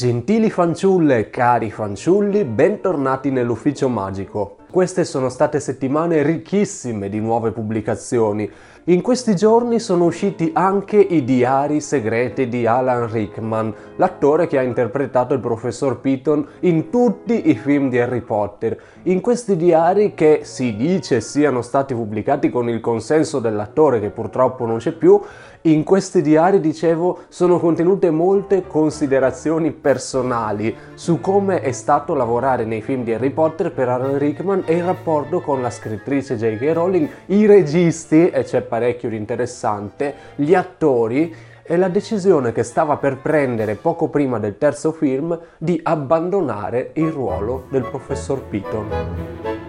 Gentili fanciulle, cari fanciulli, bentornati nell'ufficio magico. Queste sono state settimane ricchissime di nuove pubblicazioni. In questi giorni sono usciti anche i diari segreti di Alan Rickman, l'attore che ha interpretato il professor Piton in tutti i film di Harry Potter. In questi diari, che si dice siano stati pubblicati con il consenso dell'attore che purtroppo non c'è più, in questi diari, dicevo, sono contenute molte considerazioni personali su come è stato lavorare nei film di Harry Potter per Alan Rickman e il rapporto con la scrittrice J.K. Rowling, i registi, e c'è parecchio interessante, gli attori e la decisione che stava per prendere poco prima del terzo film di abbandonare il ruolo del professor Piton.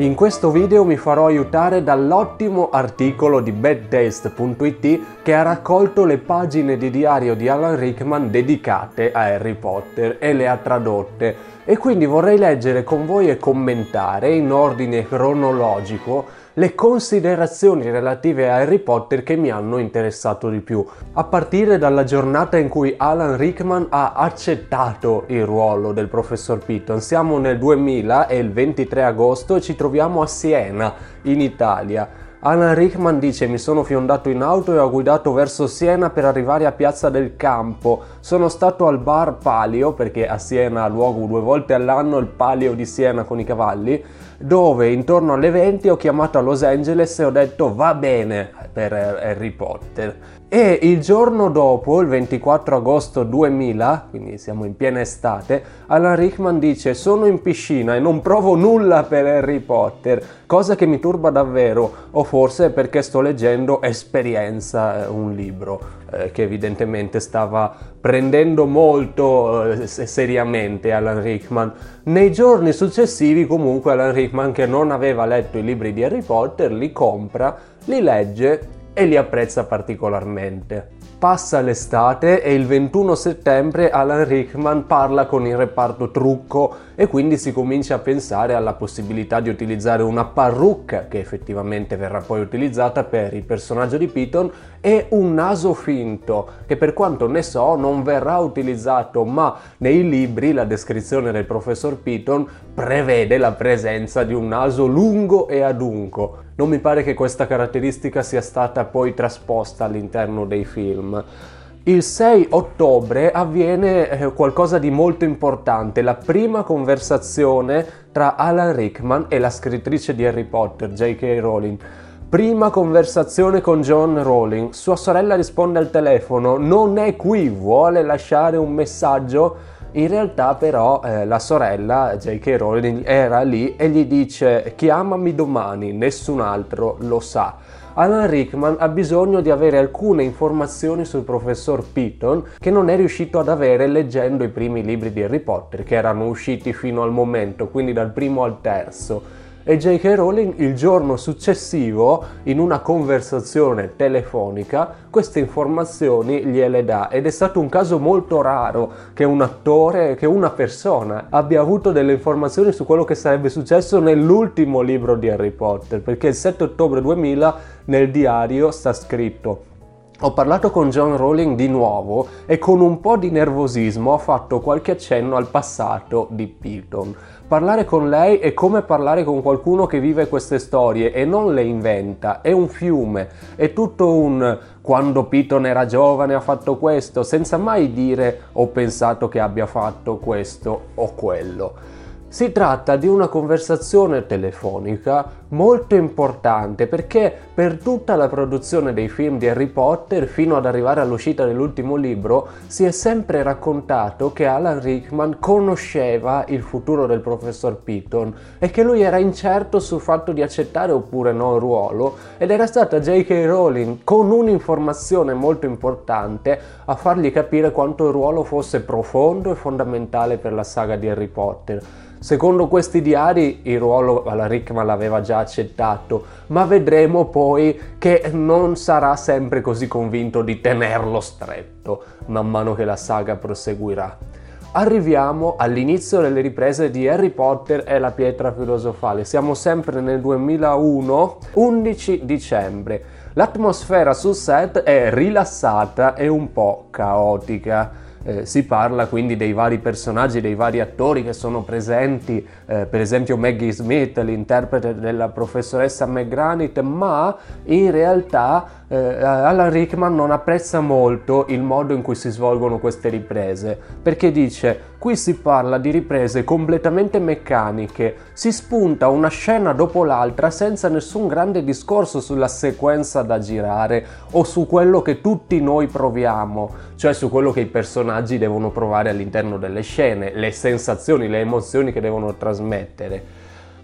In questo video mi farò aiutare dall'ottimo articolo di badtaste.it che ha raccolto le pagine di diario di Alan Rickman dedicate a Harry Potter e le ha tradotte. E quindi vorrei leggere con voi e commentare in ordine cronologico le considerazioni relative a Harry Potter che mi hanno interessato di più, a partire dalla giornata in cui Alan Rickman ha accettato il ruolo del professor Piton. Siamo nel 2000 e il 23 agosto ci troviamo a Siena, in Italia. Alan Rickman dice mi sono fiondato in auto e ho guidato verso Siena per arrivare a Piazza del Campo. Sono stato al bar Palio, perché a Siena ha luogo due volte all'anno il Palio di Siena con i cavalli, dove intorno alle 20 ho chiamato a Los Angeles e ho detto va bene per Harry Potter. E il giorno dopo, il 24 agosto 2000, quindi siamo in piena estate, Alan Rickman dice sono in piscina e non provo nulla per Harry Potter, cosa che mi turba davvero, o forse perché sto leggendo Esperienza, eh, un libro eh, che evidentemente stava prendendo molto eh, seriamente Alan Rickman. Nei giorni successivi comunque Alan Rickman che non aveva letto i libri di Harry Potter li compra, li legge e li apprezza particolarmente. Passa l'estate e il 21 settembre Alan Rickman parla con il reparto trucco e quindi si comincia a pensare alla possibilità di utilizzare una parrucca che effettivamente verrà poi utilizzata per il personaggio di Piton e un naso finto che per quanto ne so non verrà utilizzato ma nei libri la descrizione del professor Piton prevede la presenza di un naso lungo e adunco. Non mi pare che questa caratteristica sia stata poi trasposta all'interno dei film. Il 6 ottobre avviene eh, qualcosa di molto importante, la prima conversazione tra Alan Rickman e la scrittrice di Harry Potter, J.K. Rowling. Prima conversazione con John Rowling. Sua sorella risponde al telefono, non è qui, vuole lasciare un messaggio? In realtà però eh, la sorella J.K. Rowling era lì e gli dice chiamami domani, nessun altro lo sa. Alan Rickman ha bisogno di avere alcune informazioni sul professor Piton che non è riuscito ad avere leggendo i primi libri di Harry Potter che erano usciti fino al momento, quindi dal primo al terzo e J.K. Rowling il giorno successivo in una conversazione telefonica queste informazioni gliele dà ed è stato un caso molto raro che un attore, che una persona abbia avuto delle informazioni su quello che sarebbe successo nell'ultimo libro di Harry Potter perché il 7 ottobre 2000 nel diario sta scritto ho parlato con John Rowling di nuovo e con un po' di nervosismo ho fatto qualche accenno al passato di Piton. Parlare con lei è come parlare con qualcuno che vive queste storie e non le inventa, è un fiume, è tutto un quando Piton era giovane ha fatto questo, senza mai dire ho pensato che abbia fatto questo o quello. Si tratta di una conversazione telefonica molto importante perché per tutta la produzione dei film di Harry Potter fino ad arrivare all'uscita dell'ultimo libro si è sempre raccontato che Alan Rickman conosceva il futuro del professor Piton e che lui era incerto sul fatto di accettare oppure no il ruolo ed era stata J.K. Rowling con un'informazione molto importante a fargli capire quanto il ruolo fosse profondo e fondamentale per la saga di Harry Potter. Secondo questi diari il ruolo alla Rickman l'aveva già accettato, ma vedremo poi che non sarà sempre così convinto di tenerlo stretto man mano che la saga proseguirà. Arriviamo all'inizio delle riprese di Harry Potter e la pietra filosofale. Siamo sempre nel 2001, 11 dicembre. L'atmosfera sul set è rilassata e un po' caotica. Eh, si parla quindi dei vari personaggi, dei vari attori che sono presenti, eh, per esempio Maggie Smith, l'interprete della professoressa McGranit, ma in realtà eh, Alan Rickman non apprezza molto il modo in cui si svolgono queste riprese, perché dice qui si parla di riprese completamente meccaniche, si spunta una scena dopo l'altra senza nessun grande discorso sulla sequenza da girare o su quello che tutti noi proviamo, cioè su quello che i personaggi devono provare all'interno delle scene, le sensazioni, le emozioni che devono trasmettere.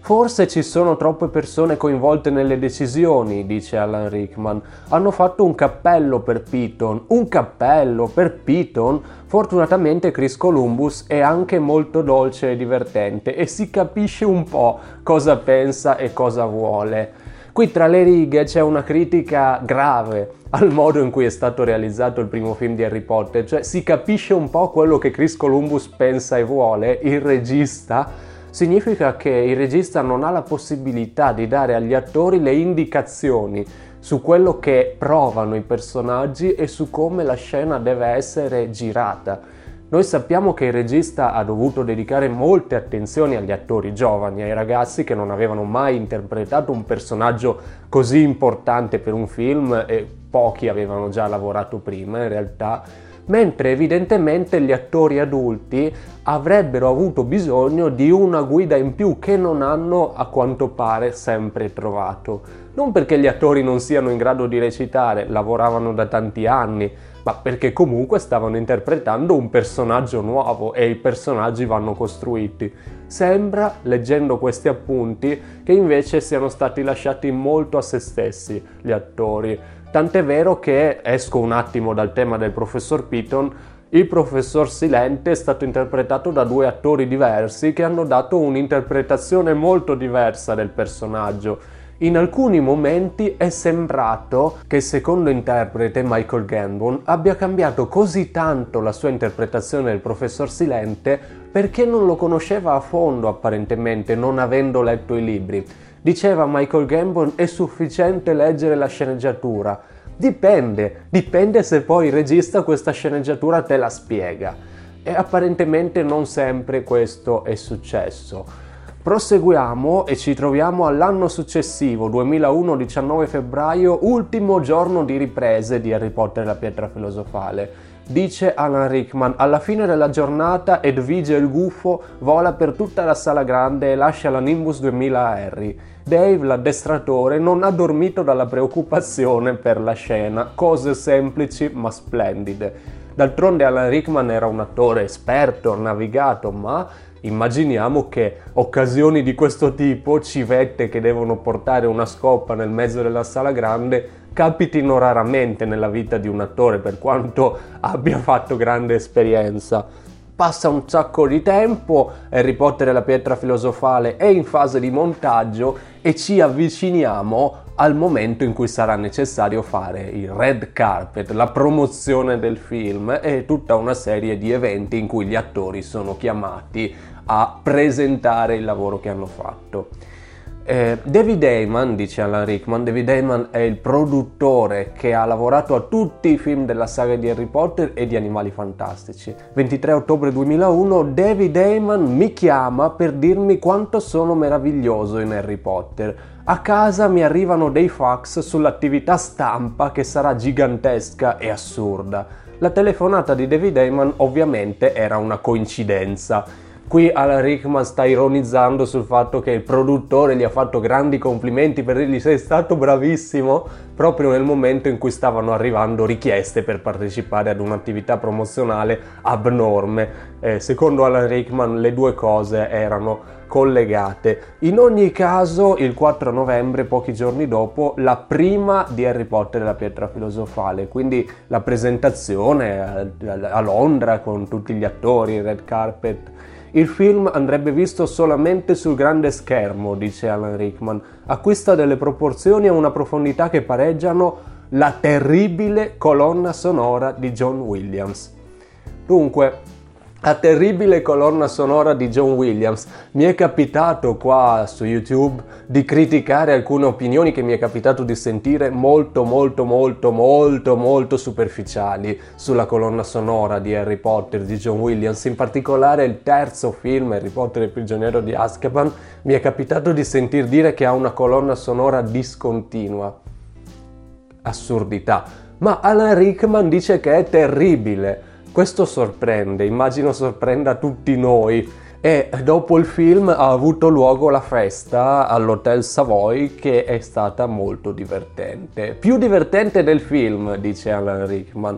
Forse ci sono troppe persone coinvolte nelle decisioni, dice Alan Rickman. Hanno fatto un cappello per Piton. Un cappello per Piton? Fortunatamente Chris Columbus è anche molto dolce e divertente e si capisce un po' cosa pensa e cosa vuole. Qui tra le righe c'è una critica grave al modo in cui è stato realizzato il primo film di Harry Potter, cioè si capisce un po' quello che Chris Columbus pensa e vuole, il regista significa che il regista non ha la possibilità di dare agli attori le indicazioni su quello che provano i personaggi e su come la scena deve essere girata. Noi sappiamo che il regista ha dovuto dedicare molte attenzioni agli attori giovani, ai ragazzi che non avevano mai interpretato un personaggio così importante per un film e pochi avevano già lavorato prima in realtà mentre evidentemente gli attori adulti avrebbero avuto bisogno di una guida in più che non hanno a quanto pare sempre trovato. Non perché gli attori non siano in grado di recitare, lavoravano da tanti anni, ma perché comunque stavano interpretando un personaggio nuovo e i personaggi vanno costruiti. Sembra, leggendo questi appunti, che invece siano stati lasciati molto a se stessi gli attori Tant'è vero che, esco un attimo dal tema del professor Piton, il professor Silente è stato interpretato da due attori diversi che hanno dato un'interpretazione molto diversa del personaggio. In alcuni momenti è sembrato che il secondo interprete, Michael Gambon, abbia cambiato così tanto la sua interpretazione del professor Silente perché non lo conosceva a fondo apparentemente, non avendo letto i libri. Diceva Michael Gambon è sufficiente leggere la sceneggiatura. Dipende, dipende se poi il regista questa sceneggiatura te la spiega. E apparentemente non sempre questo è successo. Proseguiamo e ci troviamo all'anno successivo, 2001, 19 febbraio, ultimo giorno di riprese di Harry Potter e la pietra filosofale. Dice Alan Rickman, alla fine della giornata Edvige il gufo vola per tutta la sala grande e lascia la Nimbus 2000 a Harry. Dave, l'addestratore, non ha dormito dalla preoccupazione per la scena, cose semplici ma splendide. D'altronde Alan Rickman era un attore esperto, navigato, ma immaginiamo che occasioni di questo tipo, civette che devono portare una scoppa nel mezzo della sala grande, capitino raramente nella vita di un attore, per quanto abbia fatto grande esperienza passa un sacco di tempo, Harry Potter e la pietra filosofale è in fase di montaggio e ci avviciniamo al momento in cui sarà necessario fare il red carpet, la promozione del film e tutta una serie di eventi in cui gli attori sono chiamati a presentare il lavoro che hanno fatto. Eh, David Heyman, dice Alan Rickman, David Heyman è il produttore che ha lavorato a tutti i film della saga di Harry Potter e di Animali Fantastici. 23 ottobre 2001 David Heyman mi chiama per dirmi quanto sono meraviglioso in Harry Potter. A casa mi arrivano dei fax sull'attività stampa che sarà gigantesca e assurda. La telefonata di David Heyman ovviamente era una coincidenza Qui Alan Rickman sta ironizzando sul fatto che il produttore gli ha fatto grandi complimenti per dirgli sei stato bravissimo proprio nel momento in cui stavano arrivando richieste per partecipare ad un'attività promozionale abnorme. Eh, secondo Alan Rickman le due cose erano collegate. In ogni caso, il 4 novembre, pochi giorni dopo, la prima di Harry Potter e la pietra filosofale, quindi la presentazione a, a Londra con tutti gli attori, il red carpet il film andrebbe visto solamente sul grande schermo, dice Alan Rickman. Acquista delle proporzioni e una profondità che pareggiano la terribile colonna sonora di John Williams. Dunque, la terribile colonna sonora di John Williams. Mi è capitato qua su YouTube di criticare alcune opinioni che mi è capitato di sentire molto molto molto molto molto superficiali sulla colonna sonora di Harry Potter di John Williams, in particolare il terzo film Harry Potter e il prigioniero di Azkaban, mi è capitato di sentir dire che ha una colonna sonora discontinua. Assurdità. Ma Alan Rickman dice che è terribile. Questo sorprende, immagino sorprenda tutti noi. E dopo il film ha avuto luogo la festa all'Hotel Savoy che è stata molto divertente. Più divertente del film, dice Alan Rickman.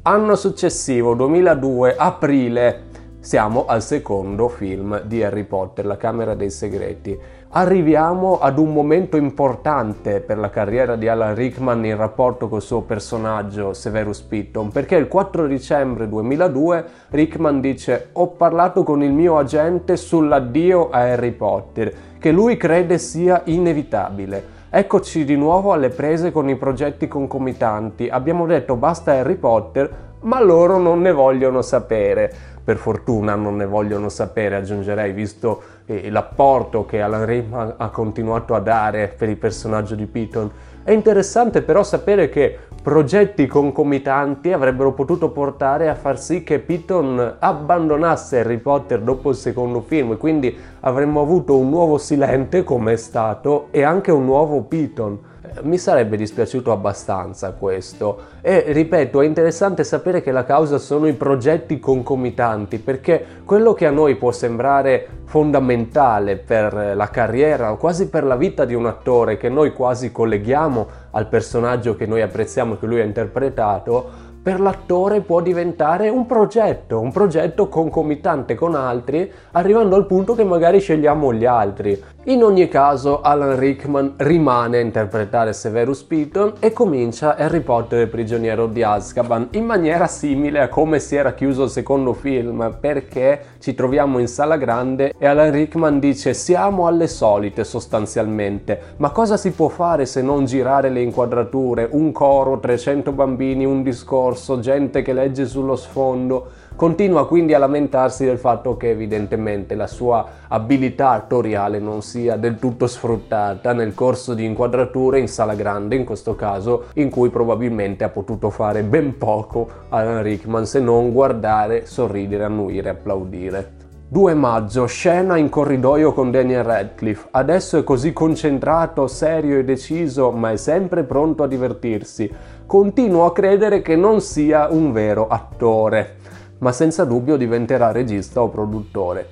Anno successivo, 2002, aprile, siamo al secondo film di Harry Potter, La Camera dei Segreti. Arriviamo ad un momento importante per la carriera di Alan Rickman in rapporto col suo personaggio Severus Piton, perché il 4 dicembre 2002 Rickman dice ho parlato con il mio agente sull'addio a Harry Potter, che lui crede sia inevitabile. Eccoci di nuovo alle prese con i progetti concomitanti. Abbiamo detto basta Harry Potter, ma loro non ne vogliono sapere per fortuna non ne vogliono sapere, aggiungerei, visto eh, l'apporto che Alan Rickman ha continuato a dare per il personaggio di Piton. È interessante però sapere che progetti concomitanti avrebbero potuto portare a far sì che Piton abbandonasse Harry Potter dopo il secondo film, quindi avremmo avuto un nuovo Silente come è stato e anche un nuovo Piton mi sarebbe dispiaciuto abbastanza questo. E ripeto è interessante sapere che la causa sono i progetti concomitanti perché quello che a noi può sembrare fondamentale per la carriera o quasi per la vita di un attore che noi quasi colleghiamo al personaggio che noi apprezziamo che lui ha interpretato per l'attore può diventare un progetto, un progetto concomitante con altri, arrivando al punto che magari scegliamo gli altri. In ogni caso, Alan Rickman rimane a interpretare Severus Piton e comincia Harry Potter e prigioniero di Azkaban in maniera simile a come si era chiuso il secondo film, perché ci troviamo in sala grande e Alan Rickman dice siamo alle solite sostanzialmente, ma cosa si può fare se non girare le inquadrature, un coro, 300 bambini, un discorso, corso, gente che legge sullo sfondo, continua quindi a lamentarsi del fatto che evidentemente la sua abilità attoriale non sia del tutto sfruttata nel corso di inquadrature in sala grande, in questo caso, in cui probabilmente ha potuto fare ben poco Alan Rickman se non guardare, sorridere, annuire, applaudire. 2 maggio, scena in corridoio con Daniel Radcliffe. Adesso è così concentrato, serio e deciso, ma è sempre pronto a divertirsi. Continuo a credere che non sia un vero attore, ma senza dubbio diventerà regista o produttore.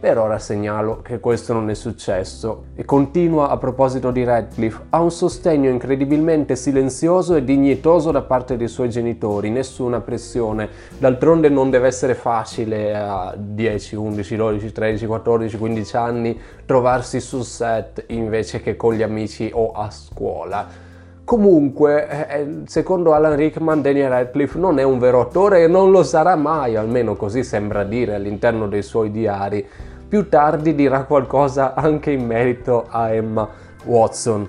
Per ora segnalo che questo non è successo e continua a proposito di Radcliffe, ha un sostegno incredibilmente silenzioso e dignitoso da parte dei suoi genitori, nessuna pressione. D'altronde non deve essere facile a 10, 11, 12, 13, 14, 15 anni trovarsi sul set invece che con gli amici o a scuola. Comunque, eh, eh, secondo Alan Rickman, Daniel Radcliffe non è un vero attore e non lo sarà mai, almeno così sembra dire all'interno dei suoi diari. Più tardi dirà qualcosa anche in merito a Emma Watson.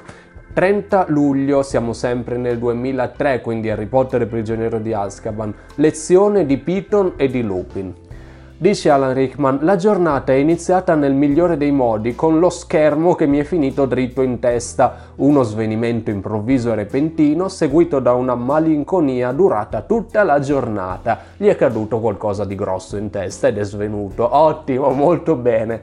30 luglio, siamo sempre nel 2003, quindi Harry Potter e prigioniero di Azkaban, lezione di Piton e di Lupin. Dice Alan Rickman, la giornata è iniziata nel migliore dei modi, con lo schermo che mi è finito dritto in testa, uno svenimento improvviso e repentino, seguito da una malinconia durata tutta la giornata. Gli è caduto qualcosa di grosso in testa ed è svenuto. Ottimo, molto bene.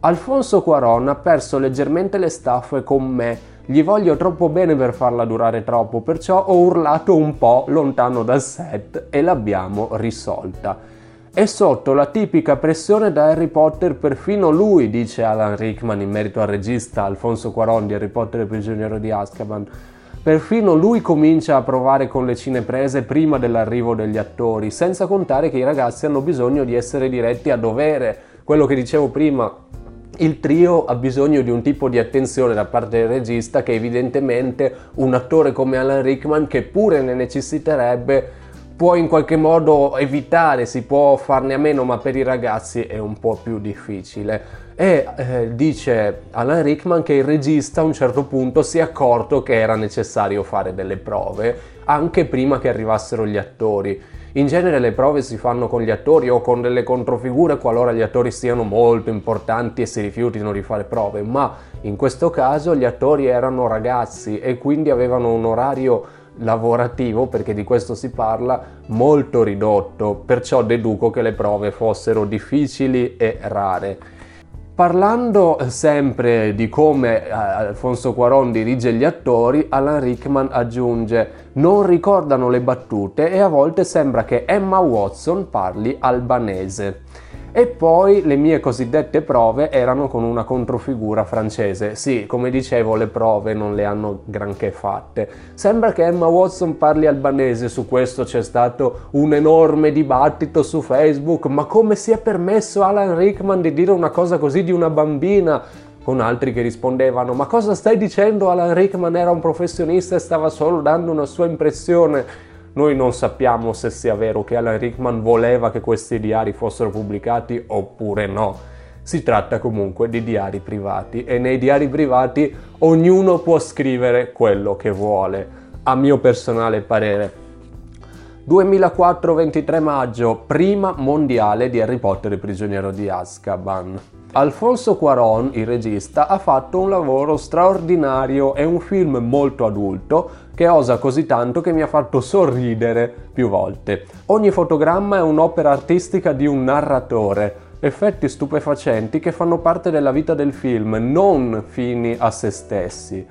Alfonso Cuaron ha perso leggermente le staffe con me. Gli voglio troppo bene per farla durare troppo, perciò ho urlato un po' lontano dal set e l'abbiamo risolta. È sotto la tipica pressione da Harry Potter perfino lui, dice Alan Rickman in merito al regista Alfonso Cuarón di Harry Potter e prigioniero di Azkaban. Perfino lui comincia a provare con le cineprese prima dell'arrivo degli attori, senza contare che i ragazzi hanno bisogno di essere diretti a dovere. Quello che dicevo prima, il trio ha bisogno di un tipo di attenzione da parte del regista che evidentemente un attore come Alan Rickman, che pure ne necessiterebbe, può in qualche modo evitare, si può farne a meno, ma per i ragazzi è un po' più difficile. E eh, dice Alan Rickman che il regista a un certo punto si è accorto che era necessario fare delle prove anche prima che arrivassero gli attori. In genere le prove si fanno con gli attori o con delle controfigure qualora gli attori siano molto importanti e si rifiutino di fare prove, ma in questo caso gli attori erano ragazzi e quindi avevano un orario lavorativo, perché di questo si parla, molto ridotto, perciò deduco che le prove fossero difficili e rare. Parlando sempre di come eh, Alfonso Cuaron dirige gli attori, Alan Rickman aggiunge non ricordano le battute e a volte sembra che Emma Watson parli albanese. E poi le mie cosiddette prove erano con una controfigura francese. Sì, come dicevo, le prove non le hanno granché fatte. Sembra che Emma Watson parli albanese, su questo c'è stato un enorme dibattito su Facebook, ma come si è permesso Alan Rickman di dire una cosa così di una bambina? con altri che rispondevano ma cosa stai dicendo Alan Rickman era un professionista e stava solo dando una sua impressione noi non sappiamo se sia vero che Alan Rickman voleva che questi diari fossero pubblicati oppure no. Si tratta comunque di diari privati e nei diari privati ognuno può scrivere quello che vuole, a mio personale parere. 2004 23 maggio, prima mondiale di Harry Potter e prigioniero di Azkaban. Alfonso Cuaron, il regista, ha fatto un lavoro straordinario, è un film molto adulto che osa così tanto che mi ha fatto sorridere più volte. Ogni fotogramma è un'opera artistica di un narratore, effetti stupefacenti che fanno parte della vita del film, non fini a se stessi.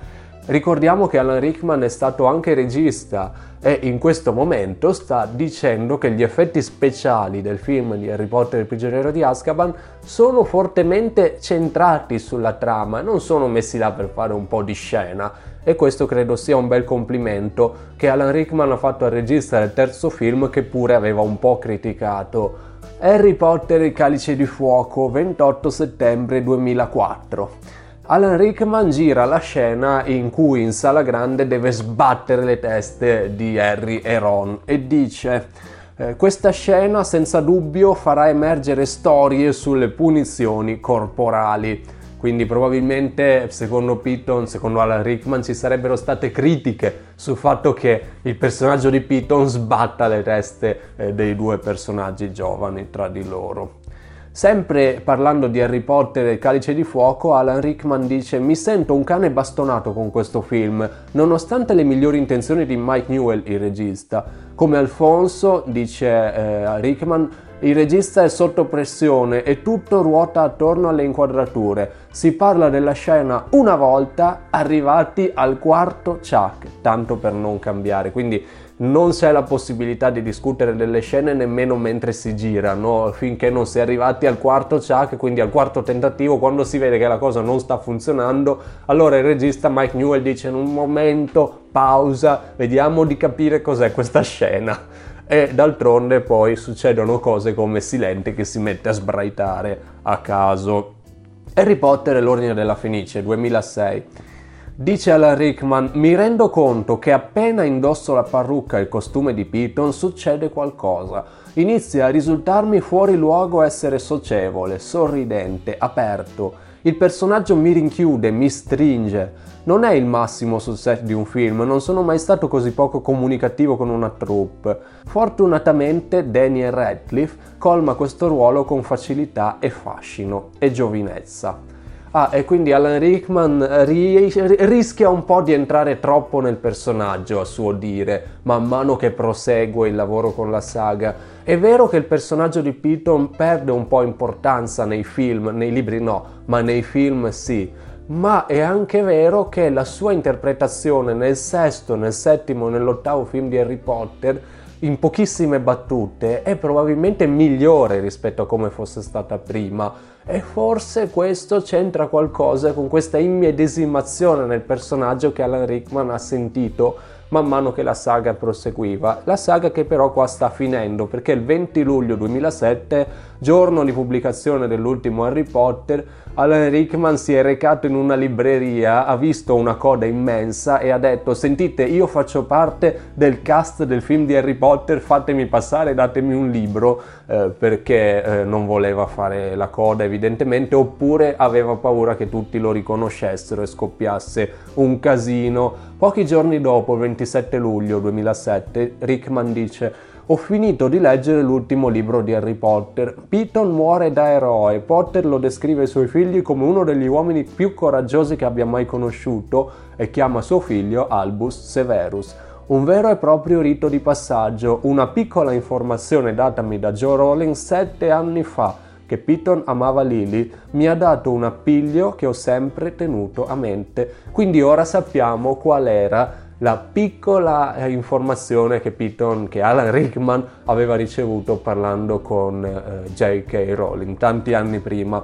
Ricordiamo che Alan Rickman è stato anche regista e in questo momento sta dicendo che gli effetti speciali del film di Harry Potter e il prigioniero di Azkaban sono fortemente centrati sulla trama non sono messi là per fare un po' di scena e questo credo sia un bel complimento che Alan Rickman ha fatto al regista del terzo film che pure aveva un po' criticato. Harry Potter e il calice di fuoco 28 settembre 2004 Alan Rickman gira la scena in cui in sala grande deve sbattere le teste di Harry e Ron e dice eh, questa scena senza dubbio farà emergere storie sulle punizioni corporali. Quindi probabilmente, secondo Piton, secondo Alan Rickman, ci sarebbero state critiche sul fatto che il personaggio di Piton sbatta le teste eh, dei due personaggi giovani tra di loro. Sempre parlando di Harry Potter e calice di fuoco, Alan Rickman dice mi sento un cane bastonato con questo film, nonostante le migliori intenzioni di Mike Newell, il regista. Come Alfonso, dice eh, Rickman, il regista è sotto pressione e tutto ruota attorno alle inquadrature. Si parla della scena una volta, arrivati al quarto Chuck, tanto per non cambiare. Quindi non c'è la possibilità di discutere delle scene nemmeno mentre si girano, finché non si è arrivati al quarto chuck, quindi al quarto tentativo, quando si vede che la cosa non sta funzionando, allora il regista Mike Newell dice in un momento, pausa, vediamo di capire cos'è questa scena. E d'altronde poi succedono cose come Silente che si mette a sbraitare a caso. Harry Potter e l'Ordine della Fenice 2006 Dice Alan Rickman, mi rendo conto che appena indosso la parrucca e il costume di Piton succede qualcosa. Inizia a risultarmi fuori luogo essere socievole, sorridente, aperto. Il personaggio mi rinchiude, mi stringe. Non è il massimo sul set di un film, non sono mai stato così poco comunicativo con una troupe. Fortunatamente Daniel Radcliffe colma questo ruolo con facilità e fascino e giovinezza. Ah, e quindi Alan Rickman ri- rischia un po' di entrare troppo nel personaggio, a suo dire, man mano che prosegue il lavoro con la saga. È vero che il personaggio di Piton perde un po' importanza nei film, nei libri no, ma nei film sì. Ma è anche vero che la sua interpretazione nel sesto, nel settimo, nell'ottavo film di Harry Potter in pochissime battute è probabilmente migliore rispetto a come fosse stata prima e forse questo c'entra qualcosa con questa immedesimazione nel personaggio che Alan Rickman ha sentito man mano che la saga proseguiva. La saga che però qua sta finendo perché il 20 luglio 2007, giorno di pubblicazione dell'ultimo Harry Potter, Alan Rickman si è recato in una libreria, ha visto una coda immensa e ha detto sentite io faccio parte del cast del film di Harry Potter, fatemi passare, datemi un libro eh, perché eh, non voleva fare la coda evidentemente oppure aveva paura che tutti lo riconoscessero e scoppiasse un casino. Pochi giorni dopo, il 27 luglio 2007, Rickman dice ho finito di leggere l'ultimo libro di Harry Potter. Piton muore da eroe. Potter lo descrive ai suoi figli come uno degli uomini più coraggiosi che abbia mai conosciuto e chiama suo figlio Albus Severus. Un vero e proprio rito di passaggio, una piccola informazione datami da Joe Rowling sette anni fa che Piton amava Lily mi ha dato un appiglio che ho sempre tenuto a mente. Quindi ora sappiamo qual era la piccola eh, informazione che Piton, che Alan Rickman aveva ricevuto parlando con eh, J.K. Rowling tanti anni prima.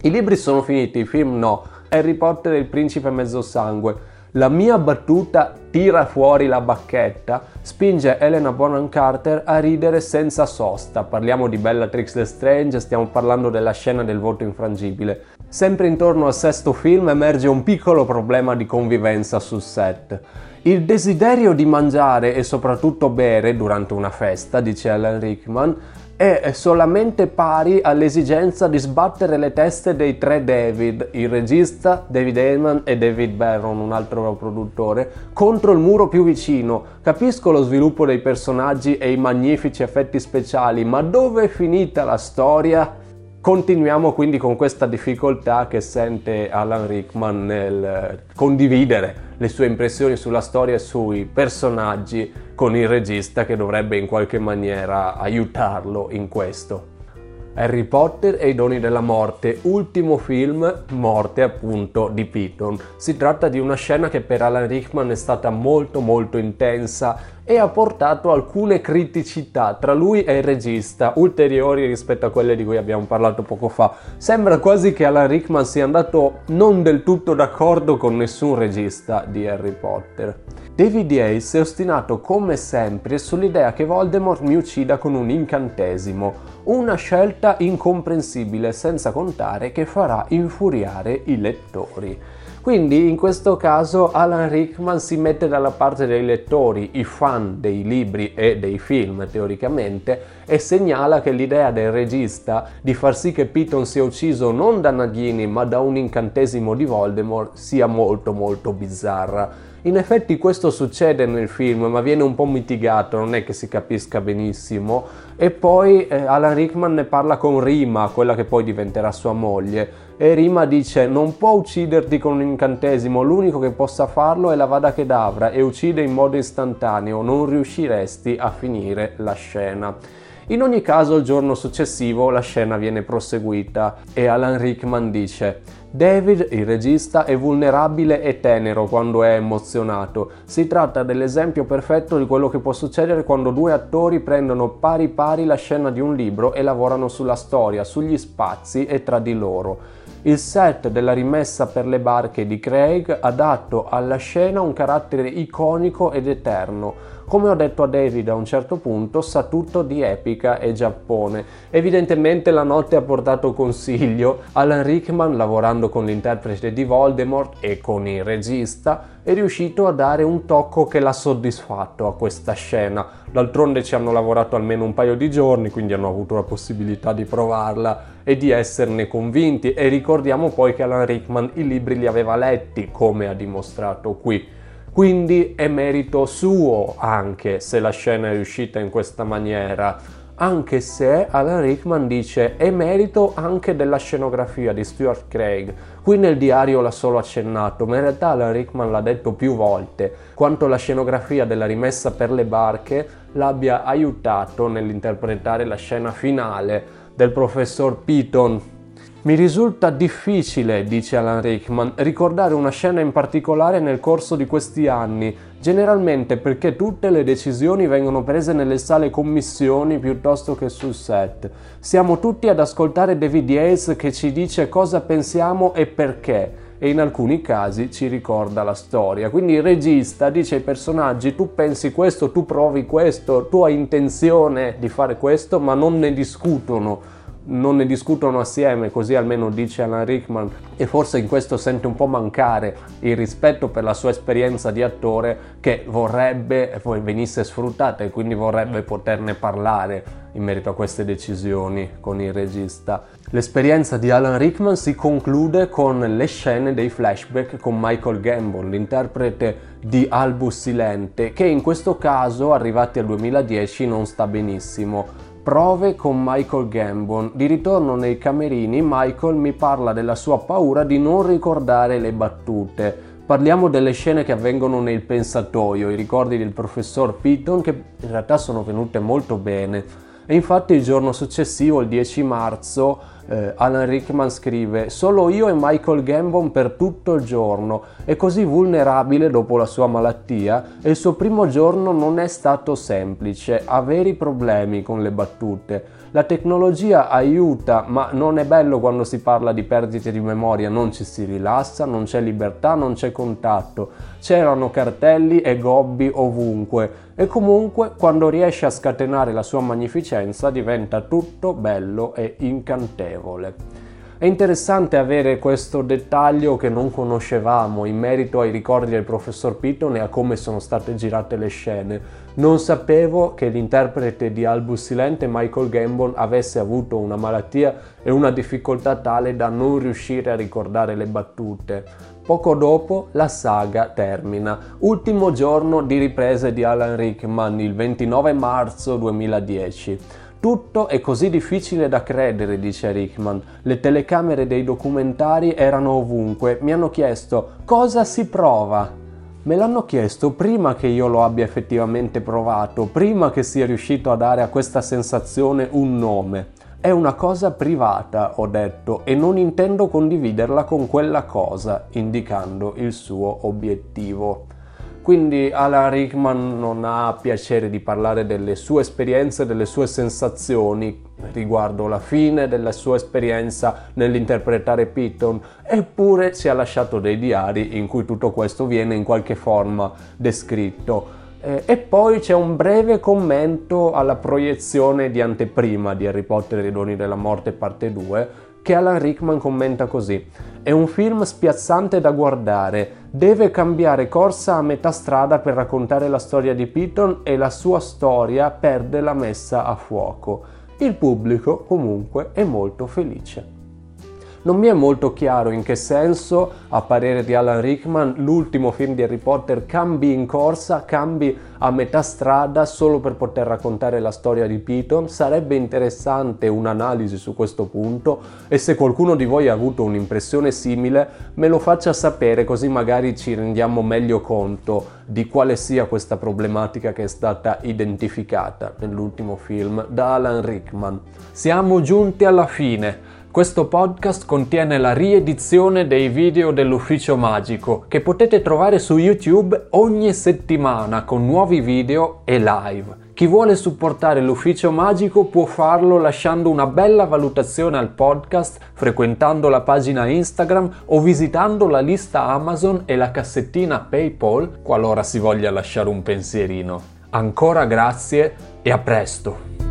I libri sono finiti, i film no. Harry Potter e il principe mezzo sangue la mia battuta tira fuori la bacchetta spinge Elena Bonham Carter a ridere senza sosta. Parliamo di Bellatrix Lestrange, stiamo parlando della scena del voto infrangibile. Sempre intorno al sesto film emerge un piccolo problema di convivenza sul set. Il desiderio di mangiare e soprattutto bere durante una festa, dice Alan Rickman, è solamente pari all'esigenza di sbattere le teste dei tre David, il regista David Heyman e David Barron, un altro produttore, contro il muro più vicino. Capisco lo sviluppo dei personaggi e i magnifici effetti speciali, ma dove è finita la storia? Continuiamo quindi con questa difficoltà che sente Alan Rickman nel condividere le sue impressioni sulla storia e sui personaggi con il regista che dovrebbe in qualche maniera aiutarlo in questo. Harry Potter e i doni della morte, ultimo film, morte appunto di Piton. Si tratta di una scena che per Alan Rickman è stata molto molto intensa e ha portato alcune criticità tra lui e il regista, ulteriori rispetto a quelle di cui abbiamo parlato poco fa. Sembra quasi che Alan Rickman sia andato non del tutto d'accordo con nessun regista di Harry Potter. David Yates è ostinato come sempre sull'idea che Voldemort mi uccida con un incantesimo, una scelta incomprensibile senza contare che farà infuriare i lettori. Quindi in questo caso Alan Rickman si mette dalla parte dei lettori, i fan dei libri e dei film teoricamente, e segnala che l'idea del regista di far sì che Piton sia ucciso non da Nagini ma da un incantesimo di Voldemort sia molto molto bizzarra. In effetti questo succede nel film, ma viene un po' mitigato, non è che si capisca benissimo. E poi eh, Alan Rickman ne parla con Rima, quella che poi diventerà sua moglie. E Rima dice: Non può ucciderti con un incantesimo, l'unico che possa farlo è la Vada Kedavra e uccide in modo istantaneo, non riusciresti a finire la scena. In ogni caso, il giorno successivo la scena viene proseguita e Alan Rickman dice David, il regista, è vulnerabile e tenero quando è emozionato. Si tratta dell'esempio perfetto di quello che può succedere quando due attori prendono pari pari la scena di un libro e lavorano sulla storia, sugli spazi e tra di loro. Il set della rimessa per le barche di Craig ha dato alla scena un carattere iconico ed eterno. Come ho detto a David a un certo punto, sa tutto di epica e Giappone. Evidentemente la notte ha portato consiglio. Alan Rickman, lavorando con l'interprete di Voldemort e con il regista, è riuscito a dare un tocco che l'ha soddisfatto a questa scena. D'altronde ci hanno lavorato almeno un paio di giorni, quindi hanno avuto la possibilità di provarla e di esserne convinti. E ricordiamo poi che Alan Rickman i libri li aveva letti, come ha dimostrato qui. Quindi è merito suo anche se la scena è riuscita in questa maniera anche se Alan Rickman dice è merito anche della scenografia di Stuart Craig. Qui nel diario l'ha solo accennato, ma in realtà Alan Rickman l'ha detto più volte, quanto la scenografia della rimessa per le barche l'abbia aiutato nell'interpretare la scena finale del professor Piton mi risulta difficile, dice Alan Rickman, ricordare una scena in particolare nel corso di questi anni, generalmente perché tutte le decisioni vengono prese nelle sale commissioni piuttosto che sul set. Siamo tutti ad ascoltare David Yates che ci dice cosa pensiamo e perché e in alcuni casi ci ricorda la storia. Quindi il regista dice ai personaggi tu pensi questo, tu provi questo, tu hai intenzione di fare questo, ma non ne discutono non ne discutono assieme, così almeno dice Alan Rickman, e forse in questo sente un po' mancare il rispetto per la sua esperienza di attore che vorrebbe venisse sfruttata e quindi vorrebbe poterne parlare in merito a queste decisioni con il regista. L'esperienza di Alan Rickman si conclude con le scene dei flashback con Michael Gambon, l'interprete di Albus Silente, che in questo caso, arrivati al 2010, non sta benissimo Prove con Michael Gambon. Di ritorno nei camerini, Michael mi parla della sua paura di non ricordare le battute. Parliamo delle scene che avvengono nel pensatoio, i ricordi del professor Piton che in realtà sono venute molto bene. E infatti il giorno successivo, il 10 marzo, eh, Alan Rickman scrive Solo io e Michael Gambon per tutto il giorno. È così vulnerabile dopo la sua malattia e il suo primo giorno non è stato semplice. Ha veri problemi con le battute. La tecnologia aiuta, ma non è bello quando si parla di perdite di memoria, non ci si rilassa, non c'è libertà, non c'è contatto. C'erano cartelli e gobbi ovunque e comunque quando riesce a scatenare la sua magnificenza diventa tutto bello e incantevole. È interessante avere questo dettaglio che non conoscevamo in merito ai ricordi del professor Piton e a come sono state girate le scene. Non sapevo che l'interprete di Albus Silente, Michael Gambon, avesse avuto una malattia e una difficoltà tale da non riuscire a ricordare le battute. Poco dopo la saga termina. Ultimo giorno di riprese di Alan Rickman, il 29 marzo 2010. Tutto è così difficile da credere, dice Rickman. Le telecamere dei documentari erano ovunque. Mi hanno chiesto cosa si prova. Me l'hanno chiesto prima che io lo abbia effettivamente provato, prima che sia riuscito a dare a questa sensazione un nome. È una cosa privata, ho detto, e non intendo condividerla con quella cosa, indicando il suo obiettivo. Quindi Alan Rickman non ha piacere di parlare delle sue esperienze, delle sue sensazioni riguardo la fine della sua esperienza nell'interpretare Piton, eppure ci ha lasciato dei diari in cui tutto questo viene in qualche forma descritto. Eh, e poi c'è un breve commento alla proiezione di anteprima di Harry Potter e i doni della morte parte 2 che Alan Rickman commenta così. È un film spiazzante da guardare, deve cambiare corsa a metà strada per raccontare la storia di Piton e la sua storia perde la messa a fuoco. Il pubblico comunque è molto felice. Non mi è molto chiaro in che senso, a parere di Alan Rickman, l'ultimo film di Harry Potter cambi in corsa, cambi a metà strada solo per poter raccontare la storia di Piton. Sarebbe interessante un'analisi su questo punto e se qualcuno di voi ha avuto un'impressione simile me lo faccia sapere così magari ci rendiamo meglio conto di quale sia questa problematica che è stata identificata nell'ultimo film da Alan Rickman. Siamo giunti alla fine. Questo podcast contiene la riedizione dei video dell'Ufficio Magico che potete trovare su YouTube ogni settimana con nuovi video e live. Chi vuole supportare l'Ufficio Magico può farlo lasciando una bella valutazione al podcast, frequentando la pagina Instagram o visitando la lista Amazon e la cassettina PayPal qualora si voglia lasciare un pensierino. Ancora grazie e a presto!